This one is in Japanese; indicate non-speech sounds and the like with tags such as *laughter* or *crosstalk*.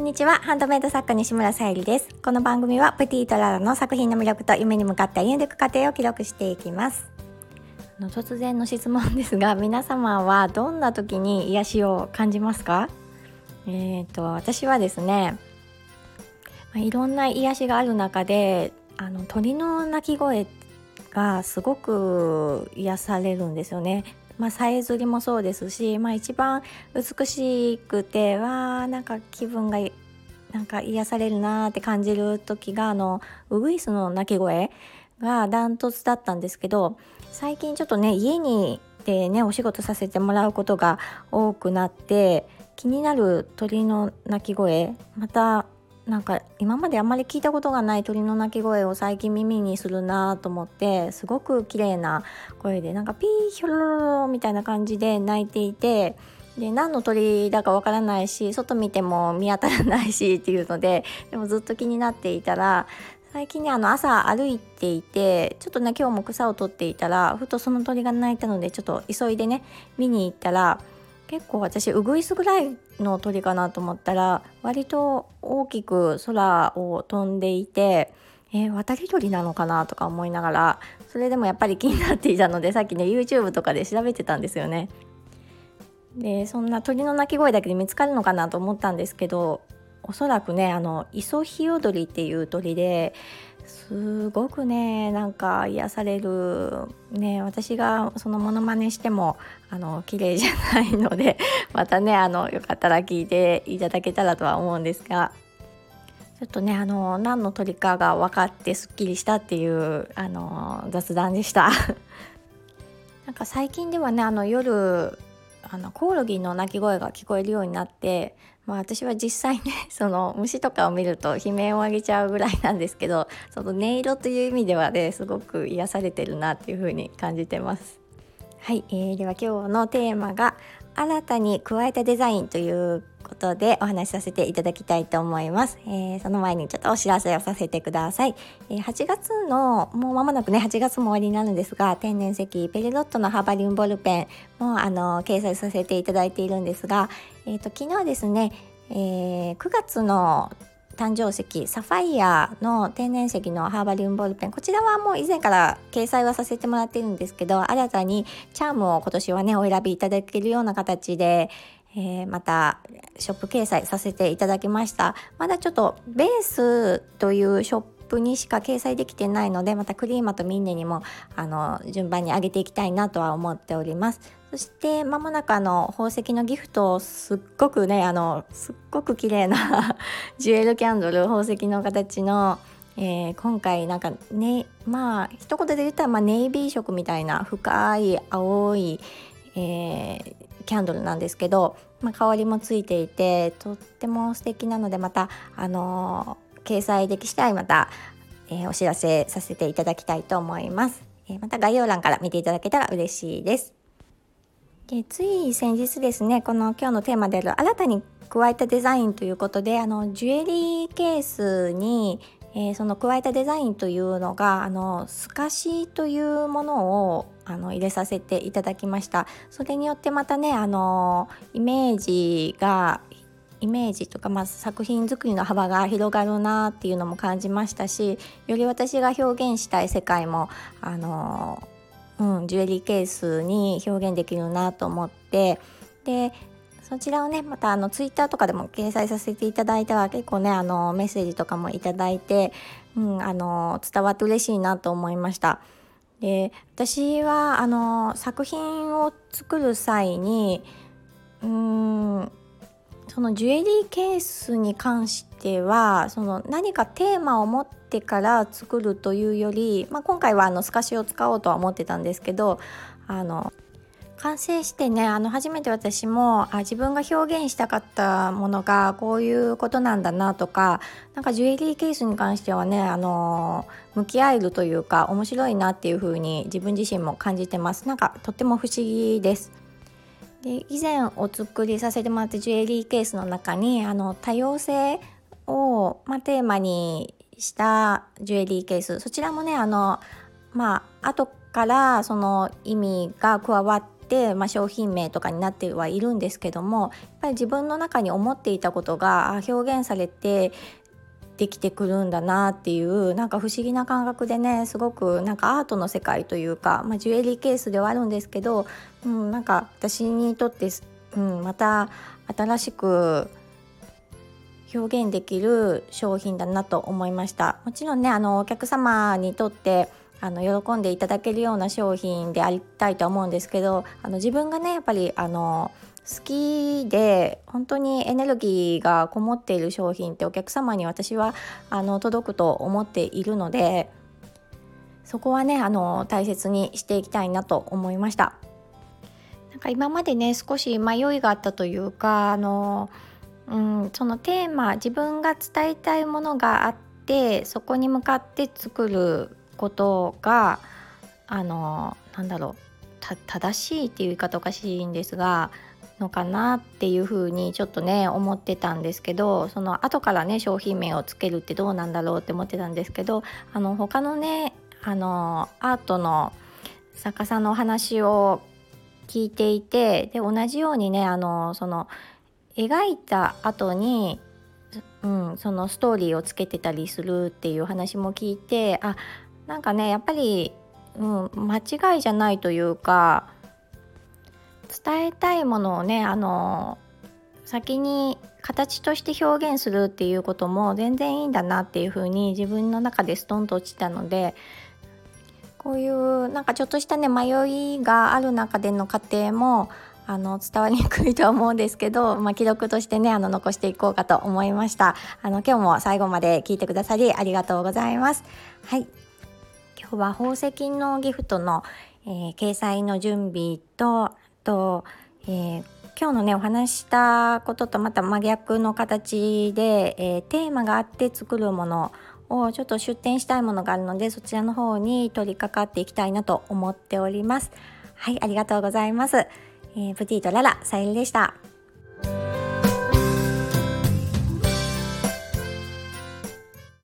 んにちは。ハンドメイド作家西村さゆりです。この番組はプティートララの作品の魅力と夢に向かって歩んでいく過程を記録していきます。あの突然の質問ですが *laughs* 皆様はどんな時に癒しを感じますか？えーと、私はですねいろんな癒しがある中であの鳥の鳴き声がすごく癒されるんですよね。まあ、さえずりもそうですし、まあ、一番美しくてわなんか気分がなんか癒されるなって感じる時があのウグイスの鳴き声がダントツだったんですけど最近ちょっとね家にでねお仕事させてもらうことが多くなって気になる鳥の鳴き声またなんか今まであんまり聞いたことがない鳥の鳴き声を最近耳にするなと思ってすごく綺麗な声でなんかピーヒョロロロみたいな感じで鳴いていてで何の鳥だかわからないし外見ても見当たらないしっていうのででもずっと気になっていたら最近ねあの朝歩いていてちょっとね今日も草を取っていたらふとその鳥が鳴いたのでちょっと急いでね見に行ったら結構私ウグイスぐらいの鳥かなと思ったら割と大きく空を飛んでいてえー、渡り鳥なのかなとか思いながらそれでもやっぱり気になっていたので *laughs* さっきね YouTube とかで調べてたんですよね。でそんな鳥の鳴き声だけで見つかるのかなと思ったんですけどおそらくねあのイソヒヨドリっていう鳥ですごくねなんか癒される。ね私がそのモノマネしてもあの綺麗じゃないので *laughs* またねあのよかったら聞いていただけたらとは思うんですが。ちょっとねあの何の鳥かが分かってすっきりしたっていうあの雑談でした。*laughs* なんか最近ではねあの夜あのコオロギの鳴き声が聞こえるようになってまあ、私は実際ね *laughs* その虫とかを見ると悲鳴を上げちゃうぐらいなんですけど *laughs* その音色という意味ではねすごく癒されてるなっていう風に感じてます。はい、えー、では今日のテーマが新たに加えたデザインということでお話しさせていただきたいと思います、えー、その前にちょっとお知らせをさせてください、えー、8月のもう間もなくね8月も終わりになるんですが天然石ペリロットのハーバリウムボールペンもあの掲載させていただいているんですが、えーと、昨日ですね、えー、9月の誕生石サファイアの天然石のハーバリウムボールペンこちらはもう以前から掲載はさせてもらっているんですけど新たにチャームを今年はねお選びいただけるような形で、えー、またショップ掲載させていただきました。まだちょっとベースというショップにしか掲載できてないのでまたクリーマとミンネにもあの順番に上げていきたいなとは思っております。そしてまもなくあの宝石のギフトをすっごくねあのすっごく綺麗な *laughs* ジュエルキャンドル宝石の形のえー、今回なんかねまあ一言で言ったら、まあ、ネイビー色みたいな深い青い、えー、キャンドルなんですけど、まあ、香りもついていてとっても素敵なのでまたあのー、掲載でき次第また、えー、お知らせさせていただきたいと思います、えまた概要欄から見ていただけたら嬉しいです。でつい先日ですねこの今日のテーマである新たに加えたデザインということであのジュエリーケースに、えー、その加えたデザインというのがあの透かしというものをあの入れさせていただきました。それによってまたねあのイメージがイメージとか、まあ、作品作りの幅が広がるなっていうのも感じましたしより私が表現したい世界もあのうん、ジュエリーケースに表現できるなと思ってでそちらをねまたあのツイッターとかでも掲載させていただいたら結構ねあのメッセージとかもいただいて、うん、あの伝わって嬉しいなと思いました。で私はあの作品を作る際にうんそのジュエリーケースに関してはその何かテーマを持ってから作るというより、まあ、今回はあの透かしを使おうとは思ってたんですけどあの完成してねあの初めて私もあ自分が表現したかったものがこういうことなんだなとかなんかジュエリーケースに関してはねあの向き合えるというか面白いなっていう風に自分自身も感じてます。なんかとっても不思議です。で以前お作りさせてもらったジュエリーケースの中にあの多様性を、まあ、テーマにしたジュエリーケース。そちらもねあのまあ後からその意味が加わって、まあ、商品名とかになってはいるんですけどもやっぱり自分の中に思っていたことが表現されてできてくるんだなっていうなんか不思議な感覚でねすごくなんかアートの世界というか、まあ、ジュエリーケースではあるんですけど、うん、なんか私にとって、うん、また新しく表現できる商品だなと思いました。もちろんねあのお客様にとってあの喜んでいただけるような商品でありたいと思うんですけどあの自分がねやっぱりあの好きで本当にエネルギーがこもっている商品ってお客様に私はあの届くと思っているのでそこはねあの大切にしていきたいなと思いました。なんか今までね少し迷いがあったというかあのうん、そのテーマ自分が伝えたいものがあってそこに向かって作ることがあのなんだろう正しいっていう言い方おかしいんですがのかなっていうふうにちょっとね思ってたんですけどその後からね商品名をつけるってどうなんだろうって思ってたんですけどあの他のねあのアートの作家さんのお話を聞いていてで同じようにねあのその描いた後に、うん、そのストーリーをつけてたりするっていう話も聞いてあなんかねやっぱり、うん、間違いじゃないというか伝えたいものをねあの先に形として表現するっていうことも全然いいんだなっていうふうに自分の中でストンと落ちたのでこういうなんかちょっとしたね迷いがある中での過程もあの伝わりにくいとは思うんですけど、まあ、記録としてねあの残していこうかと思いました。あの今日も最後まで聞いてくださりありがとうございます。はい。今日は宝石のギフトの、えー、掲載の準備とあと、えー、今日のねお話したこととまた真逆の形で、えー、テーマがあって作るものをちょっと出展したいものがあるのでそちらの方に取り掛かっていきたいなと思っておりますはいありがとうございますえー、プティとララ、さゆりでした。